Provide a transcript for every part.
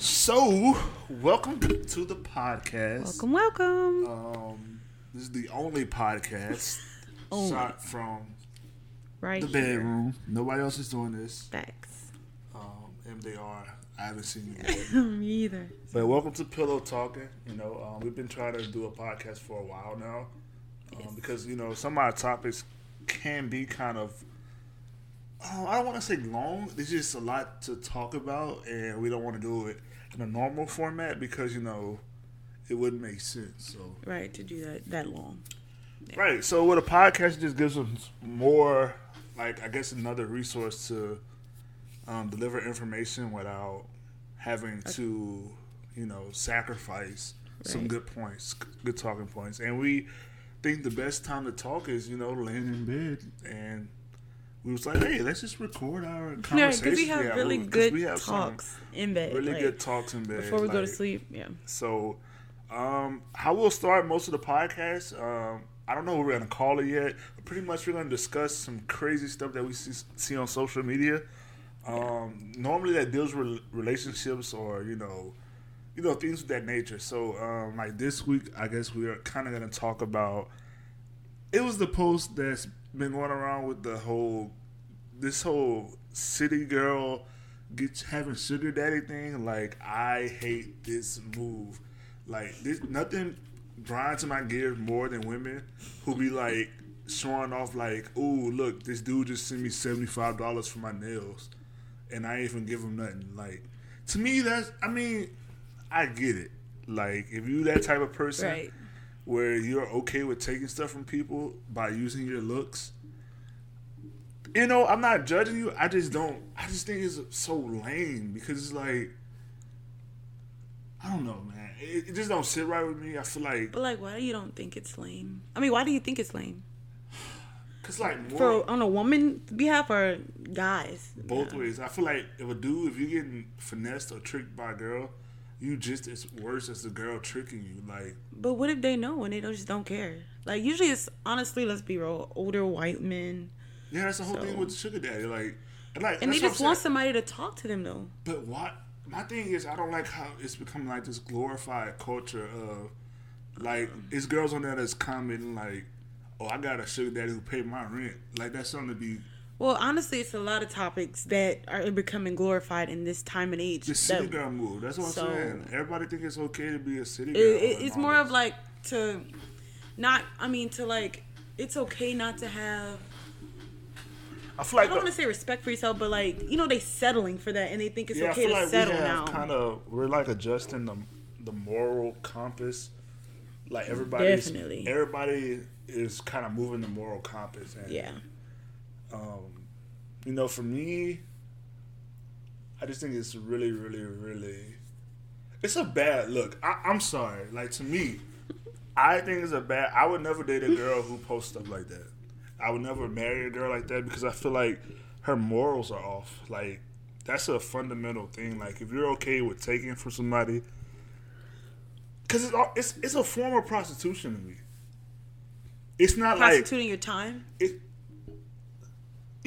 So, welcome to the podcast. Welcome, welcome. Um, this is the only podcast shot from right the here. bedroom. Nobody else is doing this. Facts. Um, MDR, I haven't seen you. Me either. But welcome to Pillow Talking. You know, um, we've been trying to do a podcast for a while now um, Yes. because you know some of our topics can be kind of. Uh, I don't want to say long. There's just a lot to talk about, and we don't want to do it in a normal format because you know it wouldn't make sense. So Right to do that that long. Right. So with a podcast, it just gives us more, like I guess, another resource to um, deliver information without having to, you know, sacrifice some good points, good talking points. And we think the best time to talk is, you know, laying in bed. And we was like, hey, let's just record our Yeah, conversation. because we have really good we have talks in bed. really like, good talks in bed before we go to sleep. Yeah. so, um, how we'll start most of the podcast. Um, I don't know what we're gonna call it yet. But pretty much, we're gonna discuss some crazy stuff that we see, see on social media. Um, normally, that deals with relationships or you know, you know things of that nature. So, um, like this week, I guess we are kind of gonna talk about. It was the post that's been going around with the whole, this whole city girl gets having sugar daddy thing. Like I hate this move. Like this, nothing grinds my gears more than women who be like showing off like, "Ooh, look, this dude just sent me seventy five dollars for my nails, and I ain't even give him nothing." Like to me, that's I mean, I get it. Like if you that type of person Right. Where you're okay with taking stuff from people by using your looks. You know, I'm not judging you. I just don't. I just think it's so lame because it's like, I don't know, man. It, it just don't sit right with me. I feel like, But like, why do you don't think it's lame? I mean, why do you think it's lame? cause like more For on a woman's behalf or guys? both ways. I feel like if a dude, if you're getting finessed or tricked by a girl, you just as worse as the girl tricking you. Like, But what if they know and they don't, just don't care? Like usually it's honestly, let's be real, older white men, yeah, that's the whole thing with sugar daddy. Like, and like, and they just want somebody to talk to them though. But what my thing is, I don't like how it's become like this glorified culture of like it's girls on there that's commenting like, "Oh, I got a sugar daddy who paid my rent." Like that's something to be Well, honestly, it's a lot of topics that are becoming glorified in this time and age. the city that- girl move. That's what So- I'm saying. Everybody think it's okay to be a city girl. it- and it's more of like to not i mean to like it's okay not to have I feel like i don't want to say respect for yourself but like you know they settling for that and they think it's yeah, okay to like we settle now kind of we're like adjusting the the moral compass. Like Definitely. everybody is kind of moving the moral compass. And, yeah um, you know, for me, I just think it's really, really, really. It's a bad look. I, I'm sorry. Like to me, I think it's a bad. I would never date a girl who posts stuff like that. I would never marry a girl like that because I feel like her morals are off. Like that's a fundamental thing. Like if you're okay with taking from somebody, because it's, all- it's it's a form of prostitution to me. It's not like prostituting your time it,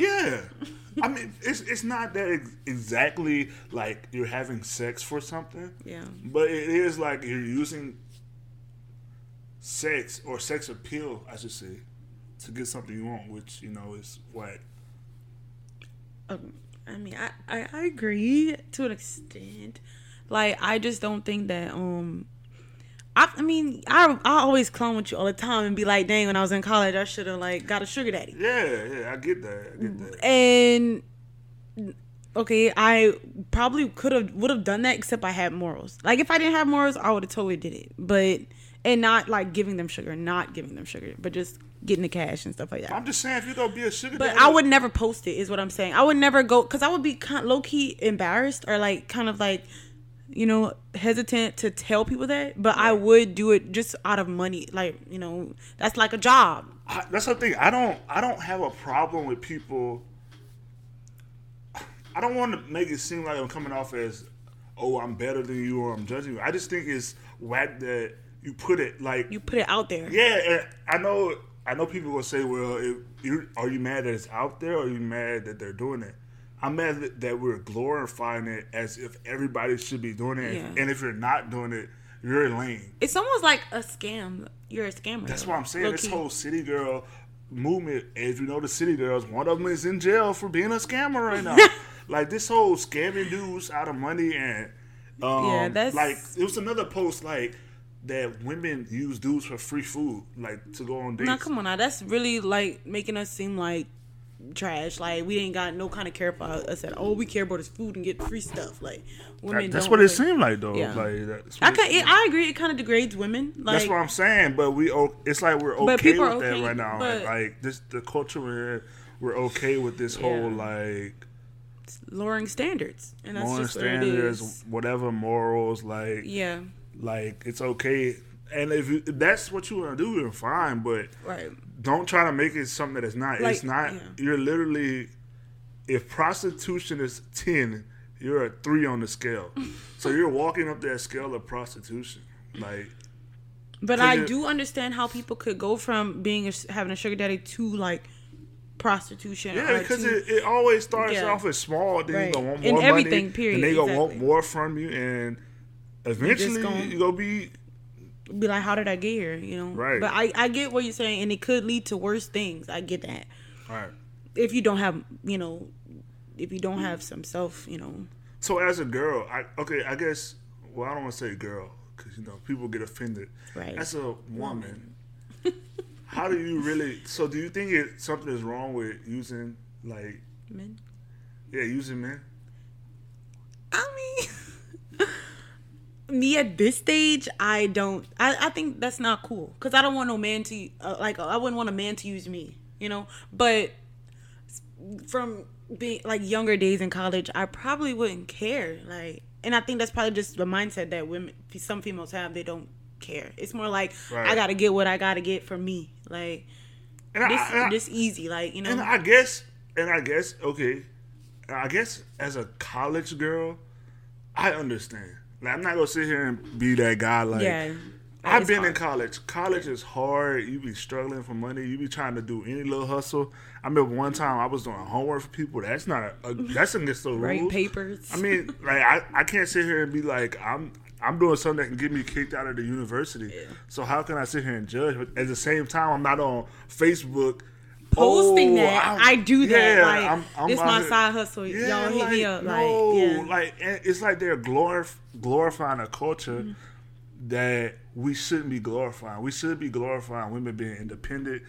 yeah. I mean, it's it's not that ex- exactly like you're having sex for something, yeah but it is like you're using sex or sex appeal, I should say, to get something you want, which you know is what. um, i mean I, I i agree to an extent like i just don't think that um I, mean, I, I always clown with you all the time and be like, dang, when I was in college, I should have like got a sugar daddy. Yeah, yeah, I get that. I get that. and okay i probably could have would have done that except i had morals like if i didn't have morals i would have totally did it but and not like giving them sugar not giving them sugar but just getting the cash and stuff like that I'm just saying, if you gonna be a sugar but daddy, i would never post it is what i'm saying i would never go because i would be kind low-key embarrassed or like kind of like you know hesitant to tell people that but i would do it just out of money like you know that's like a job I, that's the thing. I don't. I don't have a problem with people. I don't want to make it seem like I'm coming off as, oh, I'm better than you or I'm judging you. I just think it's whack that you put it like, you put it out there yeah. I know. I know people will say, well, if you are you mad that it's out there or are you mad that they're doing it? I'm mad that- we're glorifying it as if everybody should be doing it, Yeah. and if you're not doing it, you're lame. It's almost like a scam. You're a scammer. That's though. what I'm saying. This Low-key. whole city girl movement, as you know, the city girls, one of them is in jail for being a scammer right now. like this whole scamming dudes out of money and um, Yeah, that's- like it was another post like that women use dudes for free food, like to go on dates. Now come on now, that's really like making us seem like trash. Like we ain't got no kind of care for us at all. We care about is food and get free stuff. Like women. That- that's what it seemed like though. Yeah. Like that's I what it I agree. It kind of degrades women. Like That's what I'm saying, but we it's like we're okay with are that right now. but- like this, the culture we're we're okay with this whole like lowering standards, and that's moral just what it standards, is. whatever morals. Like, Yeah. like it's okay, and if, you, if that's what you want to do, you're fine. But Right. Don't try to make it something that it's not. it's not. yeah. You're literally, if prostitution is ten, you're a three on the scale. so you're walking up that scale of prostitution. Like, But I do understand how people could go from being a, having a sugar daddy to like prostitution. Yeah, because to, it, it always starts Yeah. off as small, then Right. you gonna want In everything, money, period, and they gonna want more from you, and eventually you gonna be be like, how did I get here? You know. Right. But I I get what you're saying, and it could lead to worse things. I get that. Right. If you don't have, you know, if you don't have some self, you know. So as a girl, I okay, I guess. Well, I don't want to say girl because you know people get offended. Right. As a woman, how do you really? So do you think it something is wrong with using like Men. yeah using men? I mean, me at this stage, I don't. I, I think that's not cool because I don't want no man to uh, like. I wouldn't want a man to use me, you know. But from being like younger days in college, I probably wouldn't care. Like, and I think that's probably just the mindset that women, some females have. They don't care. It's more like Right. I gotta get what I gotta get for me. Like And this, I, this easy. Like you know. And I guess, and I guess, okay, I guess as a college girl, I understand. Like, I'm not gonna sit here and be that guy. Like, yeah. I've been in hard. college. College is hard. You be struggling for money. You be trying to do any little hustle. I remember one time I was doing homework for people. That's not a, a that's against the rules. Writing papers. I mean, like I, I can't sit here and be like I'm I'm doing something that can get me kicked out of the university. So how can I sit here and judge? But at the same time, I'm not on Facebook posting oh, that. I'm- I do that. yeah, like I'm- I'm this my side hustle. Yeah, Y'all hit me up. no, Like yeah. like and it's like they're glorif- glorifying a culture Mm-hmm. that we shouldn't be glorifying. We should be glorifying women being independent,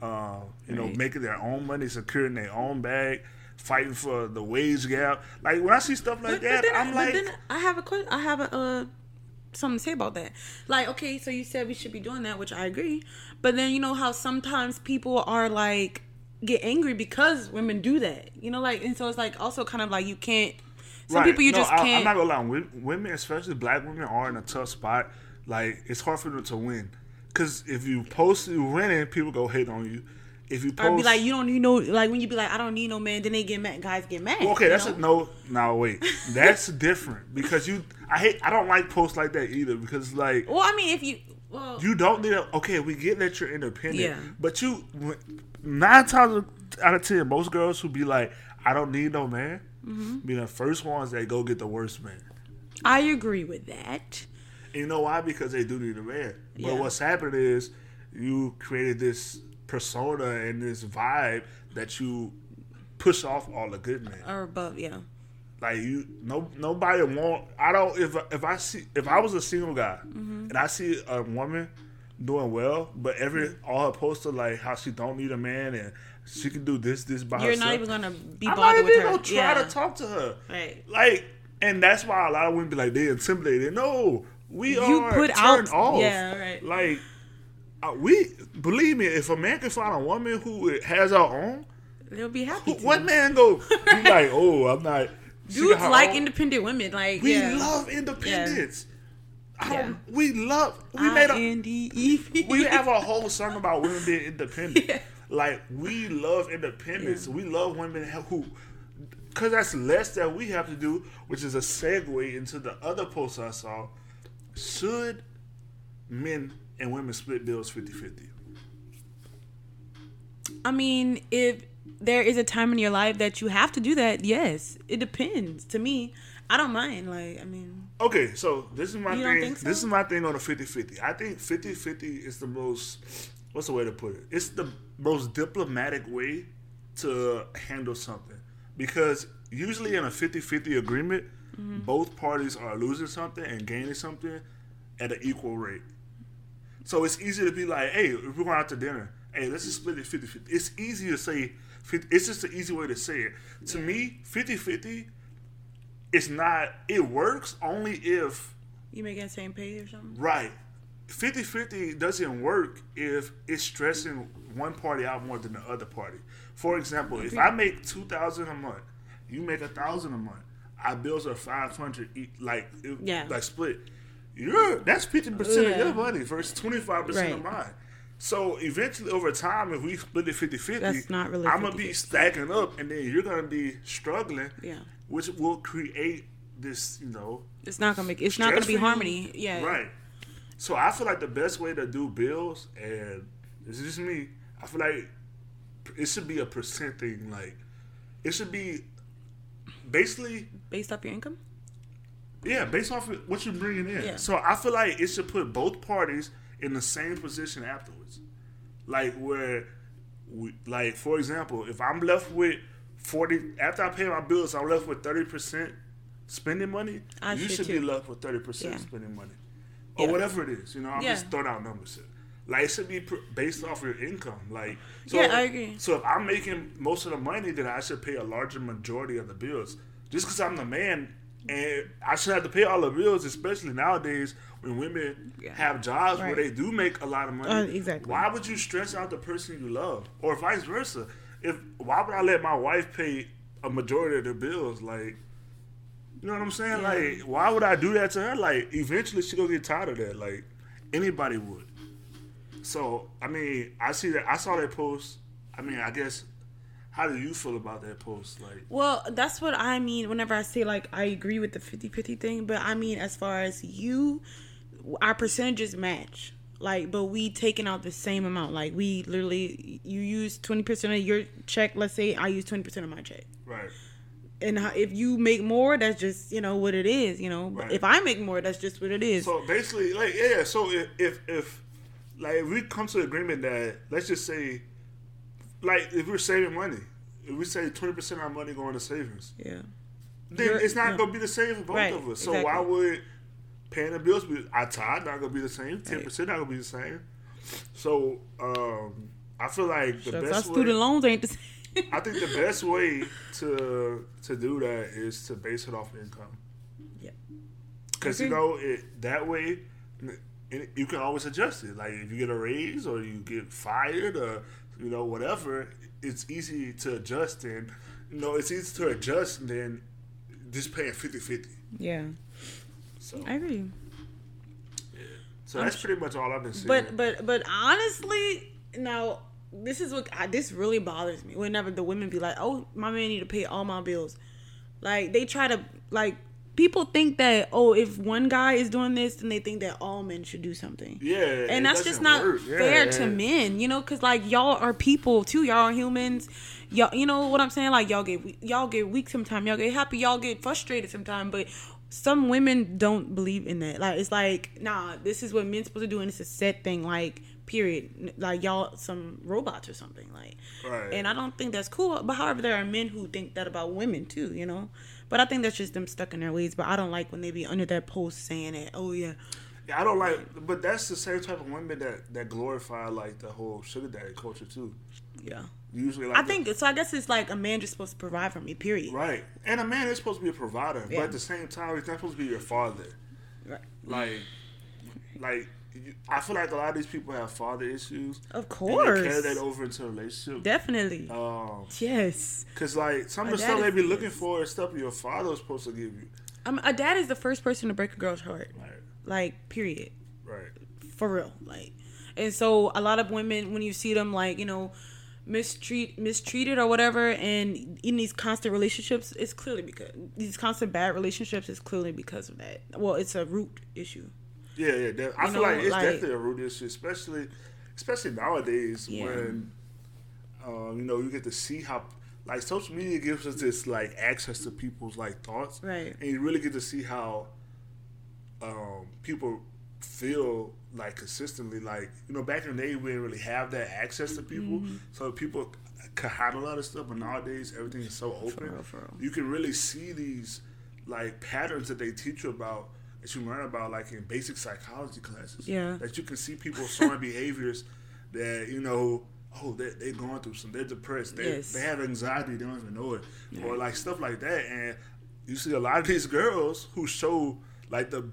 uh, you know, Right. making their own money, securing their own bag, fighting for the wage gap. Like when I see stuff like But, that, but I'm like, then I have a question. I have a uh, something to say about that. Like, okay, so you said we should be doing that, which I agree. But then you know how sometimes people are like get angry because women do that. You know, like, and so it's like also kind of like you can't. Some Right. people you No, just I, can't. I'm not gonna lie. Women, especially black women, are in a tough spot. Like it's hard for them to win. Cause if you post you winning, people go hate on you. If you or post, be like, you don't need no, like when you be like, I don't need no man, then they get mad. Guys get mad. Well, okay, that's know? a no. Now wait, that's different because you. I hate. I don't like posts like that either because like Well, I mean, if you, well, you don't need. A, okay, we get that you're independent, Yeah. but you nine times out of ten, most girls who be like, I don't need no man, Mm-hmm. be the first ones that go get the worst man. I agree with that. And you know why? Because they do need a man. But Yeah. what's happened is you created this persona and this vibe that you push off all the good men. Or above, yeah. Like you, no, nobody want. I don't. If if I see, if I was a single guy Mm-hmm. and I see a woman doing well, but every all her posts are like how she don't need a man and she can do this, this by You're herself. not even gonna be I'm not bothered with even her. gonna try yeah. to talk to her. Right. Like, and that's why a lot of women be like they intimidated. No, we You are put turned out- off. yeah, right. Like, Uh, we believe me. If a man can find a woman who has her own, They'll be happy. who- what man go be like? Oh, I'm not. Dudes like own. independent women. Like We yeah. love independence. I Yeah. don't, We love. We made a. We have a whole song about women being independent. Yeah. Like we love independence. We love women who, because that's less that we have to do, which is a segue into the other post I saw. Should men and women split bills 50-50? I mean, if there is a time in your life that you have to do that. Yes, it depends. To me, I don't mind. Like, I mean, Okay, so this is my thing. so? This is my thing on the 50-50. I think 50-50 is the most what's the way to put it? It's the most diplomatic way to handle something. Because usually in a 50-50 agreement, Mm-hmm. both parties are losing something and gaining something at an equal rate. So it's easy to be like, hey, if we're going out to dinner, hey, let's just split it 50 50. It's easy to say, 50, it's just an easy way to say it. To me, 50 50 it's not it works only if you make the same pay or something. right 50-50 doesn't work if it's stressing one party out more than the other party for example if i make 2000 a month you make a thousand a month our bills are 500 each, like it- Yeah. like split you're that's 50% of your money versus 25% of mine so eventually over time if we split it 50-50 really i'm gonna be stacking up and then you're gonna be struggling Yeah. which will create this, you know, It's not gonna make. It's not gonna be harmony. Yeah. Right. So I feel like the best way to do bills, and this is just me, I feel like it should be a percent thing. Like, it should be basically, Based off your income. Yeah, based off of what you're bringing in. Yeah. So I feel like it should put both parties in the same position afterwards. Like, where, we, like, for example, if I'm left with 40, after I pay my bills, I'm left with 30% spending money, I you should be left with 30% spending money. Or Yeah. whatever it is. You know, I'm Yeah. just throwing out numbers here. Like, it should be pr- based off your income. Like, so, Yeah, I agree. So if I'm making most of the money, then I should pay a larger majority of the bills. Just because I'm the man, and I shouldn't have to pay all the bills, especially nowadays when women Yeah. have jobs where they do make a lot of money. Uh, exactly. Why would you stress out the person you love, or vice versa? If why would I let my wife pay a majority of the bills? Like, you know what I'm saying? Yeah. Like, why would I do that to her? Like, eventually she gonna get tired of that. Like, anybody would. So, I mean, I see that. I saw that post. I mean, I guess. How do you feel about that post? Like, Well, that's what I mean whenever I say like I agree with the 50-50 thing, but I mean as far as you our percentages match. Like but we taking out the same amount. Like we literally you use 20% of your check, let's say I use 20% of my check. right? And if you make more, that's just, you know, what it is, you know. But Right. if I make more, that's just what it is. So basically, like, yeah. So if if, if like if we come to agreement that let's just say, like, if we're saving money, if we say twenty percent of our money going to savings, yeah. then You're- it's not yeah. gonna be the same for both Right, of us. So exactly. why would paying the bills be our tithe not gonna be the same? Ten percent not gonna be the same. So um, I feel like the Shucks, our best way, student loans ain't the same. I think the best way to to do that is to base it off income. Yeah. Because you know it that way, it, you can always adjust it. Like if you get a raise or you get fired or you know whatever, it's easy to adjust. And you know it's easy to adjust than just paying 50-50. yeah. So I agree. Yeah. So that's pretty much all I've been seeing. But but but honestly, now this is what I, this really bothers me. Whenever the women be like, "Oh, my man need to pay all my bills," like they try to like people think that oh, if one guy is doing this, then they think that all men should do something. yeah, and that's just doesn't work. Fair yeah. to men, you know, because like y'all are people too. Y'all are humans. Y'all, you know what I'm saying? Like y'all get y'all get weak sometimes. Y'all get happy. Y'all get frustrated sometimes. But some women don't believe in that. Like it's like nah, this is what men's supposed to do, and it's a set thing. Like period. Like y'all some robots or something. Like, Right. and I don't think that's cool. But however, there are men who think that about women too. You know. But I think that's just them stuck in their ways. But I don't like when they be under that post saying that. Oh yeah, Yeah, I don't like, but that's the same type of women that that glorify like the whole sugar daddy culture too. yeah. Usually, like I think so. I guess it's like a man just supposed to provide for me. Period. Right. And a man is supposed to be a provider, but at the same time, he's not supposed to be your father. Right. Like, like I feel like a lot of these people have father issues. Of course. carry that over into a relationship. Definitely. Um, yes. cause like some of the stuff they be looking for is stuff your father was supposed to give you. I'm, a dad is the first person to break a girl's heart. Right. Like, period. Right. For real. Like, and so a lot of women, when you see them, like, you know, mistreat mistreated or whatever, and in these constant relationships, it's clearly because these constant bad relationships is clearly because of that. Well, it's a root issue. Yeah, yeah. That, I You feel know, like it's like- definitely a root issue, especially, especially nowadays Yeah. when, Um, you know, you get to see how like social media gives us this like access to people's like thoughts, Right. And you really get to see how um, people feel like consistently. Like you know, back in the day, we didn't really have that access to people, Mm-hmm. so people could hide a lot of stuff. But nowadays, everything is so open. real, for real. You can really see these like patterns that they teach you about. That you learn about, like in basic psychology classes. Yeah. That you can see people showing behaviors that you know, oh, they they're going through some. They're depressed. They Yes. they have anxiety. They don't even know it, or like stuff like that. And you see a lot of these girls who show like the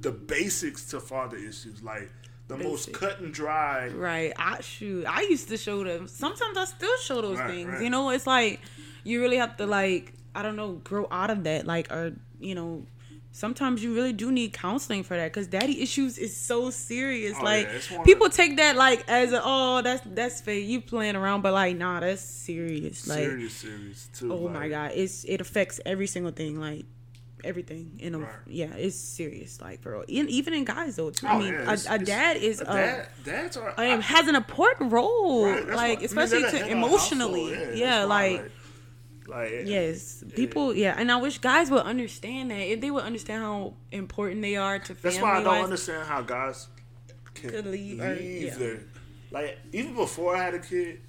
the basics to father issues, like the most cut and dry. Right. I shoot. I used to show them. Sometimes I still show those Right, things. right. You know, it's like you really have to like I don't know grow out of that. Like or you know. Sometimes you really do need counseling for that because daddy issues is so serious. Oh, like yeah, people take that like as a oh that's that's fake you playing around, but like nah that's serious. Like serious, serious too. oh like, my god, it's it affects every single thing. Like everything in a Right. yeah, it's serious. Like for real. even even in guys though too. Oh, I mean, yeah, a, it's- a it's- dad is a uh, dad. Dads are. um, has an important role, Right, like what- I mean, especially to head of the emotionally. Yeah, that's like, like, like, yes, people. Yeah, and I wish guys would understand that. If they would understand how important they are to family. That's why I don't understand how guys can Could leave leave, or- yeah. their like even before I had a kid,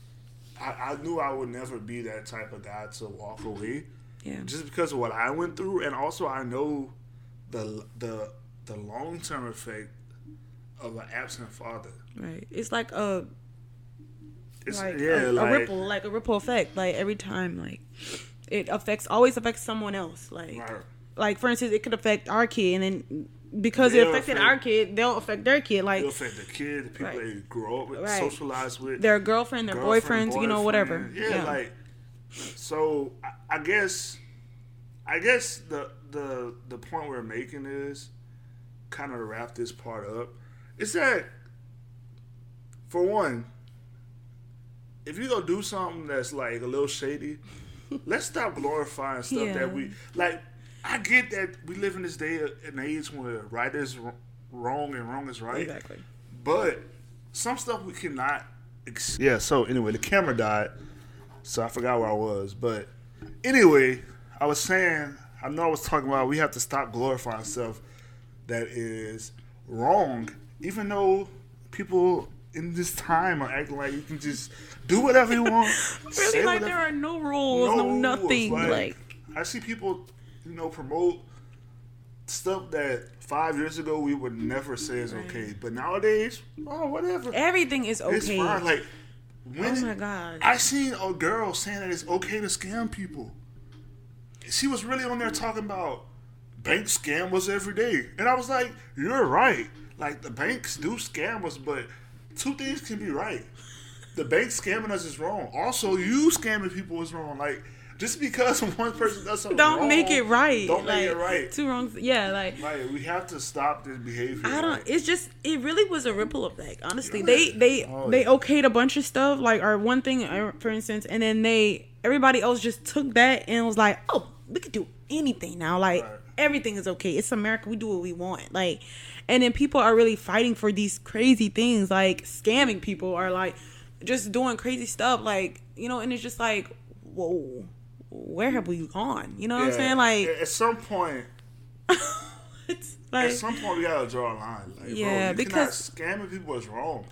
I, I knew I would never be that type of guy to walk away Yeah, just because of what I went through, and also I know the the the long term effect of an absent father. right. It's like a It's like yeah, a, like a ripple, like a ripple effect. Like every time, like it affects, always affects someone else. Like, right. like for instance, it could affect our kid, and then because They'll it affected affect- our kid, they'll affect their kid. Like it'll affect the kid, the people Right. they grow up with, Right. socialize with, their girlfriend, their girlfriend, boyfriends, you know, whatever. boyfriend. Yeah, like so. I, I guess, I guess the the the point we're making is kind of to wrap this part up. Is that for one, if you go do something that's like a little shady, let's stop glorifying stuff Yeah. that we like. I get that we live in this day and age where right is wrong and wrong is right. exactly. But some stuff we cannot. Ex- yeah. So anyway, the camera died, so I forgot where I was. But anyway, I was saying I know I was talking about we have to stop glorifying stuff that is wrong, even though people in this time are acting like you can just do whatever you want. Really, like whatever- there are no rules, no, rules, nothing. Like, I see people, you know, promote stuff that five years ago we would never say is okay, but nowadays, oh whatever, everything is okay. it's fine. Like when oh my god. I seen a girl saying that it's okay to scam people. She was really on there talking about bank scam us every day, and I was like, "You're right. Like the banks do scam us, but two things can be right. The bank scamming us is wrong. Also, you scamming people is wrong. Like just because one person does something don't wrong, make it right. Don't make like, it right. Two wrongs. Yeah, like Like we have to stop this behavior. I don't. Like, It's just it really was a ripple effect. Honestly, Yeah. they they Oh, they okayed a bunch of stuff like or one thing for instance, and then they everybody else just took that and was like, oh, we could do anything now. Like Right. everything is okay. It's America. We do what we want. Like, and then people are really fighting for these crazy things like scamming people or like just doing crazy stuff. Like you know, and it's just like, whoa, where have we gone? You know what I'm saying? Like, at some point, like At some point, we gotta draw a line. Like, Yeah, bro, you because- scamming people is wrong.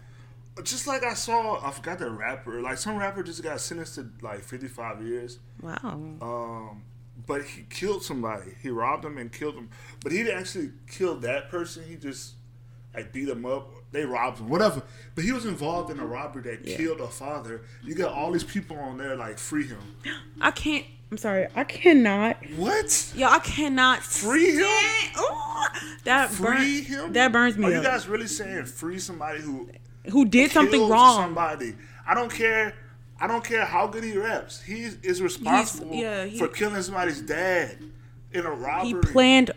Just like I saw, I forgot the rapper. Like some rapper just got sentenced to like fifty five years. wow. Um, but he killed somebody. He robbed them and killed them. But he didn't actually kill that person. He just like beat him up. They robbed him, whatever. But he was involved in a robbery that Yeah. killed a father. You got all these people on there like free him. I can't. I'm sorry. I cannot. What? Yo, I cannot Free him? Ooh, that Free burn, him? That burns me Are you guys really saying free somebody who Who did something wrong? Somebody. I don't care. I don't care how good he raps. He is responsible yeah, he- for killing somebody's dad in a robbery. He planned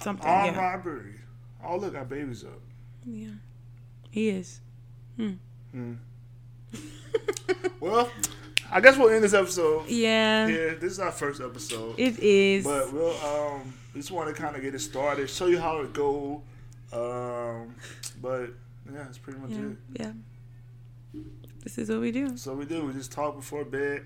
something. armed Yeah. robbery. Oh look, our baby's up. Yeah, he is. Hmm. Well, I guess we'll end this episode. Yeah, Yeah, this is our first episode. it is. But we'll um just want to kind of get it started, show you how it go. Um, but yeah, that's pretty much yeah, it. yeah. This is what we do. So we do. We just talk before bed.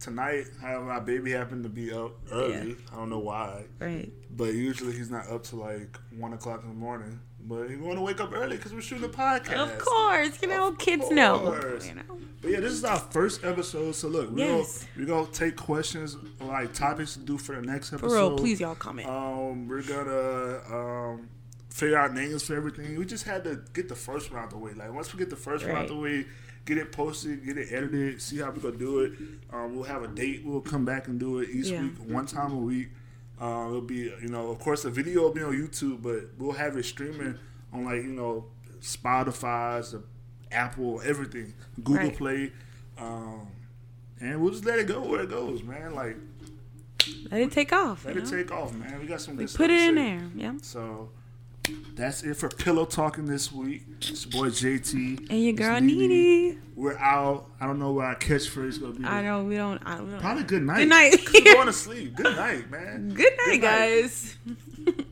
Tonight, my baby happened to be up early. Yeah. I don't know why, Right. but usually he's not up to like one o'clock in the morning. But he want to wake up early because we're shooting a podcast. Of course, you know, Of kids know. course. You know. But yeah, this is our first episode. So look, we're Yes. gonna we're gonna take questions like topics to do for the next episode. For real, please y'all comment. Um, we're gonna um figure out names for everything. We just had to get the first one out the way. Like once we get the first one out Right. the way, get it posted, get it edited, see how we gonna do it. Um, we'll have a date. We'll come back and do it each Yeah. week, one time a week. Uh, it'll be you know, of course, the video will be on YouTube, but we'll have it streaming on like you know, Spotify's, the Apple, everything, Google Right. Play. Um, and we'll just let it go where it goes, man. Like Let it take off. let it know? take off, man. We got some We put it in there. Yeah. So that's it for pillow talking this week. It's your boy JT. And your girl Nene. We're out. I don't know what our catchphrase is gonna be. I know we don't. I, don't Probably good night. Good night. going to sleep. Good night, man. Good night, Good night. guys.